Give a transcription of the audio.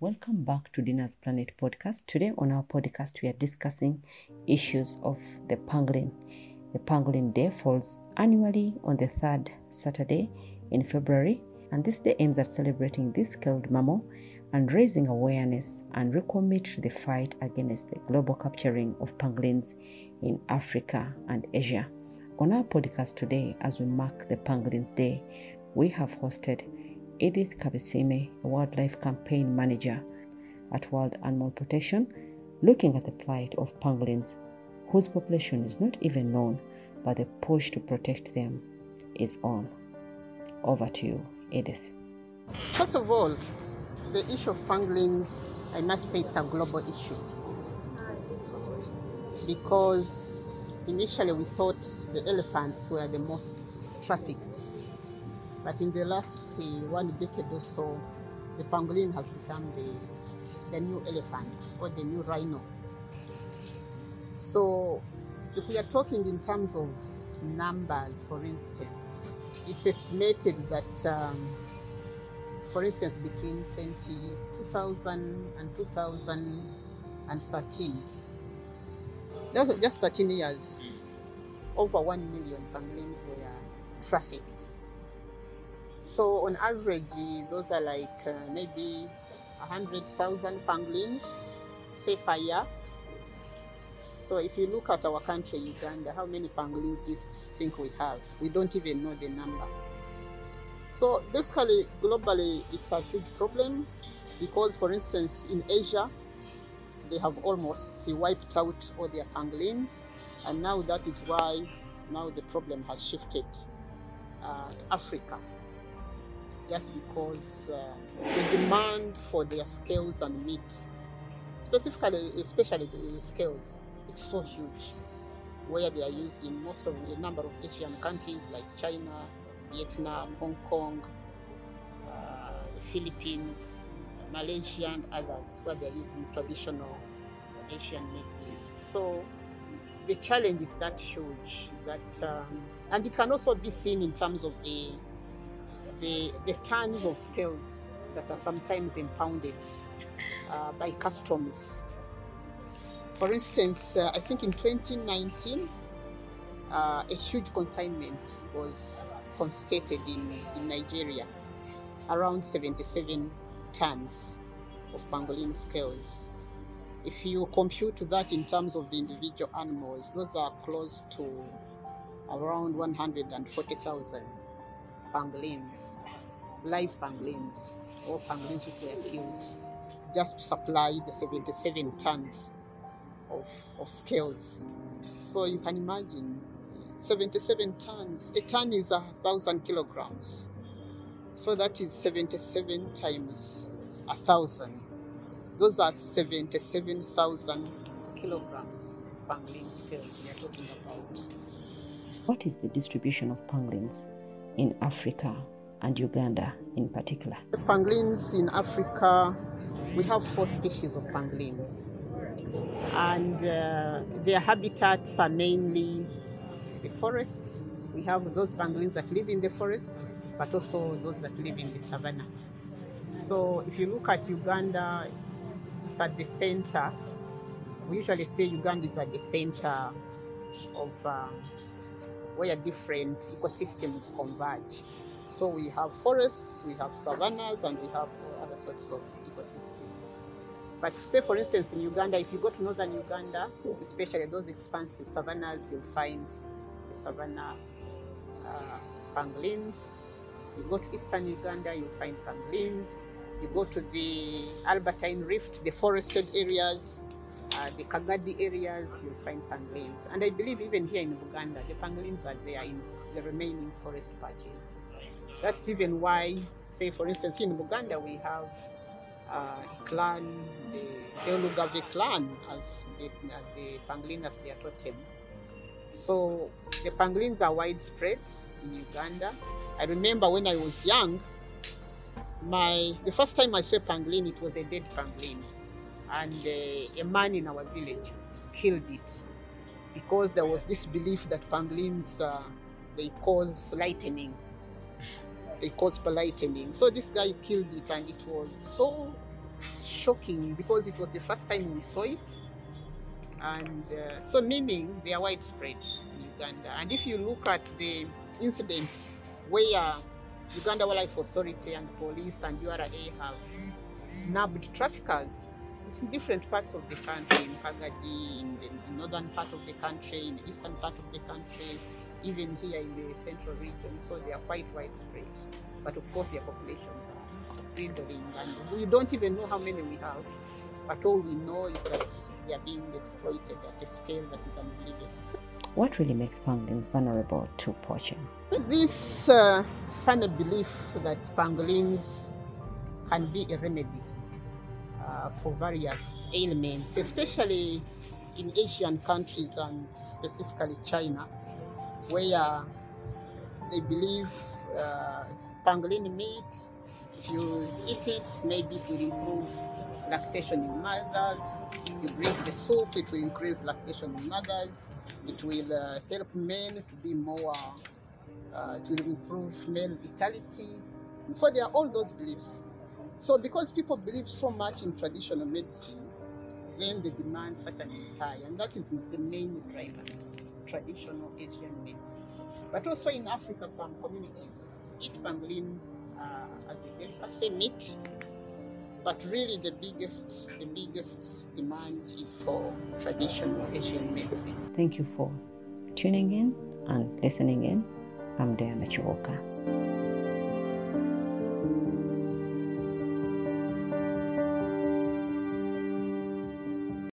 Welcome back to Dinner's Planet podcast. Today on our podcast, we are discussing issues of the pangolin. The Pangolin Day falls annually on the third Saturday in February, and this day aims at celebrating this skilled mammal and raising awareness and recommit to the fight against the global capturing of pangolins in Africa and Asia. On our podcast today, as we mark the Pangolins Day, we have hosted Edith Kabesiime, a wildlife campaign manager at World Animal Protection, looking at the plight of pangolins, whose population is not even known, but the push to protect them is on. Over to you, Edith. First of all, the issue of pangolins, I must say, it's a global issue because initially we thought the elephants were the most trafficked but in the last one decade or so, the pangolin has become the, the new elephant or the new rhino. So, if we are talking in terms of numbers, for instance, it's estimated that, um, for instance, between 20, 2000 and 2013, just 13 years, over 1 million pangolins were trafficked so on average, those are like uh, maybe 100,000 pangolins, say per year. So if you look at our country, Uganda, how many pangolins do you think we have? We don't even know the number. So basically, globally, it's a huge problem because, for instance, in Asia, they have almost wiped out all their pangolins, and now that is why now the problem has shifted uh, to Africa just because uh, the demand for their scales and meat, specifically, especially the scales, it's so huge. Where they are used in most of a number of Asian countries like China, Vietnam, Hong Kong, uh, the Philippines, Malaysia, and others, where they are used in traditional Asian medicine. So the challenge is that huge that, um, and it can also be seen in terms of the the, the tons of scales that are sometimes impounded uh, by customs. For instance, uh, I think in 2019, uh, a huge consignment was confiscated in, in Nigeria, around 77 tons of pangolin scales. If you compute that in terms of the individual animals, those are close to around 140,000 pangolins, live pangolins, or pangolins which were killed, just to supply the 77 tons of, of scales. So you can imagine 77 tons. A ton is a thousand kilograms. So that is 77 times a thousand. Those are 77,000 kilograms of pangolin scales we are talking about. What is the distribution of pangolins in Africa and Uganda in particular? The pangolins in Africa, we have four species of pangolins, and uh, their habitats are mainly the forests. We have those pangolins that live in the forest, but also those that live in the savannah. So if you look at Uganda, it's at the center. We usually say Uganda is at the center of uh, where different ecosystems converge. So we have forests, we have savannas, and we have other sorts of ecosystems. But say, for instance, in Uganda, if you go to northern Uganda, especially those expansive savannas, you'll find the savanna uh, pangolins. You go to eastern Uganda, you'll find pangolins. You go to the Albertine Rift, the forested areas, uh, the Kagadi areas, you'll find pangolins. And I believe even here in Uganda, the pangolins are there in the remaining forest patches. That's even why, say, for instance, here in Uganda, we have uh, a clan, the Elugave clan, as the, as the pangolin as their totem. So the pangolins are widespread in Uganda. I remember when I was young, my the first time I saw a pangolin, it was a dead pangolin and uh, a man in our village killed it because there was this belief that pangolins uh, they cause lightning they cause lightning so this guy killed it and it was so shocking because it was the first time we saw it. And uh, so, meaning they are widespread in Uganda. And if you look at the incidents where Uganda Wildlife Authority and police and URA have nabbed traffickers, it's in different parts of the country, in Kagadi, in the northern part of the country, in the eastern part of the country, even here in the central region. So they are quite widespread. But of course, their populations are dwindling, and we don't even know how many we have. But all we know is that they are being exploited at a scale that is unbelievable. What really makes pangolins vulnerable to poaching? This uh, funny belief that pangolins can be a remedy uh, for various ailments, especially in Asian countries and specifically China, where they believe uh, pangolin meat, if you eat it, maybe it will improve lactation in mothers. You drink the soup, it will increase lactation in mothers. It will uh, help men to be more, uh, it will improve male vitality. So there are all those beliefs. So because people believe so much in traditional medicine, then the demand certainly is high, and that is the main driver, traditional Asian medicine. But also in Africa, some communities eat pangolin uh, as a delicacy meat. But really, the biggest, the biggest demand is for traditional Asian medicine. Thank you for tuning in and listening in. I'm Diana Chiwoka.